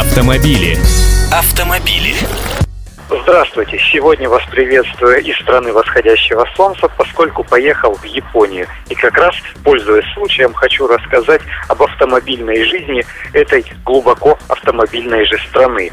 Автомобили. Автомобили. Здравствуйте! Сегодня вас приветствую из страны восходящего солнца, поскольку поехал в Японию. И как раз, пользуясь случаем, хочу рассказать об автомобильной жизни этой глубоко автомобильной же страны.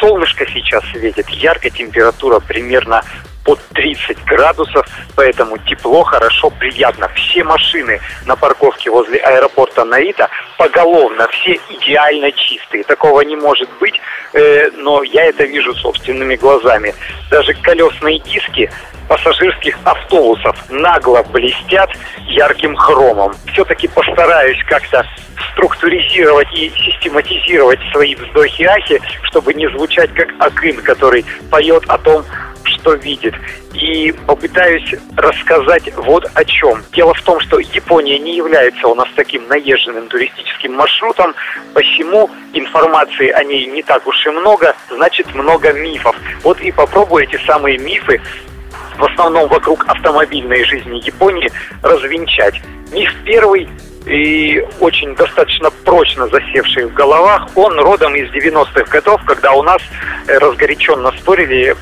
Солнышко сейчас светит, яркая температура примерно под 30 градусов, поэтому тепло, хорошо, приятно. Все машины на парковке возле аэропорта Наита поголовно, все идеально чистые. Такого не может быть, э, но я это вижу собственными глазами. Даже колесные диски пассажирских автобусов нагло блестят ярким хромом. Все-таки постараюсь как-то структуризировать и систематизировать свои вздохи-ахи, чтобы не звучать как Акын, который поет о том, что видит. И попытаюсь рассказать вот о чем. Дело в том, что Япония не является у нас таким наезженным туристическим маршрутом, посему информации о ней не так уж и много, значит много мифов. Вот и попробую эти самые мифы в основном вокруг автомобильной жизни Японии развенчать. Миф первый и очень достаточно прочно засевший в головах, он родом из 90-х годов, когда у нас э, разгоряченно спорили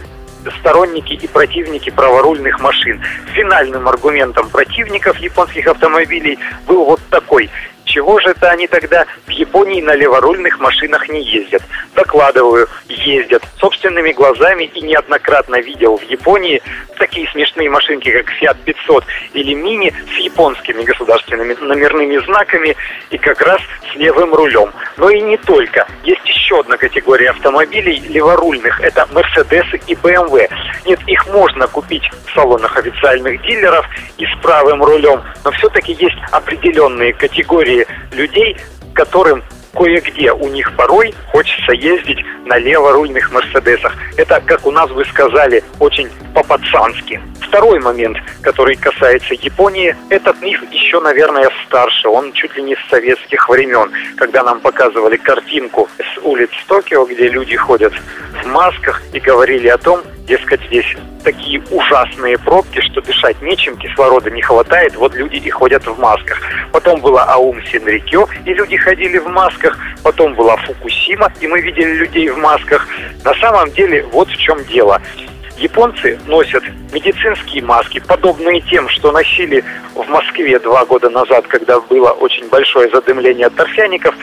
сторонники и противники праворульных машин. Финальным аргументом противников японских автомобилей был вот такой. Чего же это они тогда в Японии на леворульных машинах не ездят? Докладываю, ездят. Собственными глазами и неоднократно видел в Японии такие смешные машинки, как Fiat 500 или Mini с японскими государственными номерными знаками и как раз с левым рулем. Но и не только. Есть еще одна категория автомобилей леворульных. Это Mercedes и BMW. Нет, их можно купить в салонах официальных дилеров и с правым рулем, но все-таки есть определенные категории людей, которым кое-где у них порой хочется ездить на леворульных Мерседесах. Это, как у нас бы сказали, очень по-пацански. Второй момент, который касается Японии, этот миф еще, наверное, старше. Он чуть ли не с советских времен, когда нам показывали картинку с улиц Токио, где люди ходят в масках и говорили о том, дескать, здесь такие ужасные пробки, что дышать нечем, кислорода не хватает, вот люди и ходят в масках. Потом была Аум Синрикё, и люди ходили в масках. Потом была Фукусима, и мы видели людей в масках. На самом деле, вот в чем дело. Японцы носят медицинские маски, подобные тем, что носили в Москве два года назад, когда было очень большое задымление от торфяников,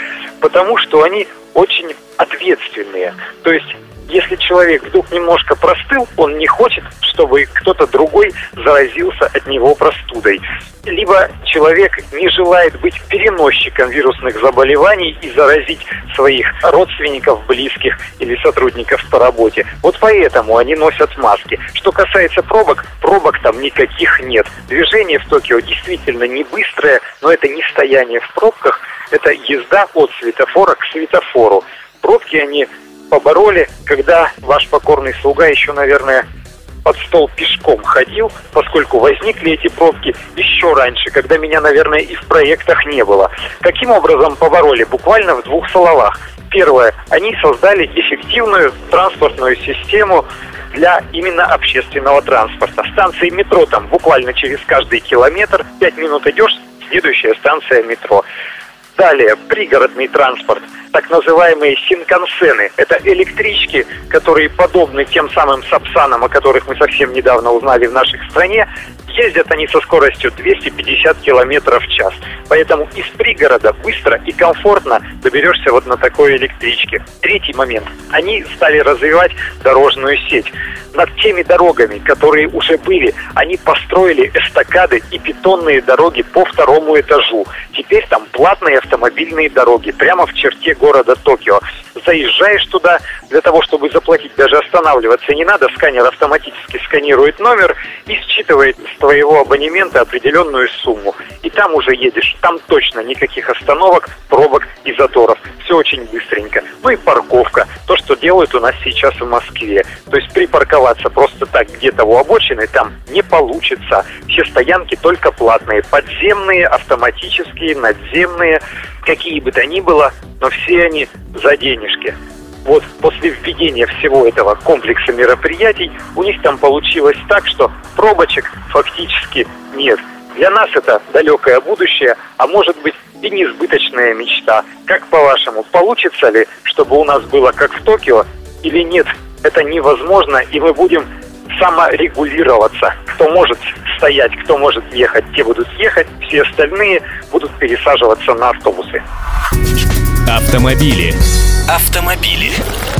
потому что они очень ответственные. То есть если человек вдруг немножко простыл, он не хочет, чтобы кто-то другой заразился от него простудой. Либо человек не желает быть переносчиком вирусных заболеваний и заразить своих родственников, близких или сотрудников по работе. Вот поэтому они носят маски. Что касается пробок, пробок там никаких нет. Движение в Токио действительно не быстрое, но это не стояние в пробках, это езда от светофора к светофору. Пробки они побороли, когда ваш покорный слуга еще, наверное, под стол пешком ходил, поскольку возникли эти пробки еще раньше, когда меня, наверное, и в проектах не было. Каким образом побороли? Буквально в двух словах. Первое. Они создали эффективную транспортную систему для именно общественного транспорта. Станции метро там буквально через каждый километр, пять минут идешь, следующая станция метро. Далее, пригородный транспорт – так называемые синкансены. Это электрички, которые подобны тем самым сапсанам, о которых мы совсем недавно узнали в нашей стране. Ездят они со скоростью 250 километров в час. Поэтому из пригорода быстро и комфортно доберешься вот на такой электричке. Третий момент. Они стали развивать дорожную сеть. Над теми дорогами, которые уже были, они построили эстакады и бетонные дороги по второму этажу. Теперь там платные автомобильные дороги прямо в черте города Токио. Заезжаешь туда, для того, чтобы заплатить, даже останавливаться не надо, сканер автоматически сканирует номер и считывает с твоего абонемента определенную сумму. И там уже едешь. Там точно никаких остановок, пробок и заторов. Все очень быстренько. Ну и парковка. То, что делают у нас сейчас в Москве. То есть припарковаться просто так где-то у обочины там не получится. Все стоянки только платные. Подземные, автоматические, надземные, какие бы то ни было, но все они за денежки вот после введения всего этого комплекса мероприятий у них там получилось так, что пробочек фактически нет. Для нас это далекое будущее, а может быть и несбыточная мечта. Как по-вашему, получится ли, чтобы у нас было как в Токио или нет? Это невозможно, и мы будем саморегулироваться. Кто может стоять, кто может ехать, те будут ехать, все остальные будут пересаживаться на автобусы. Автомобили. Автомобили.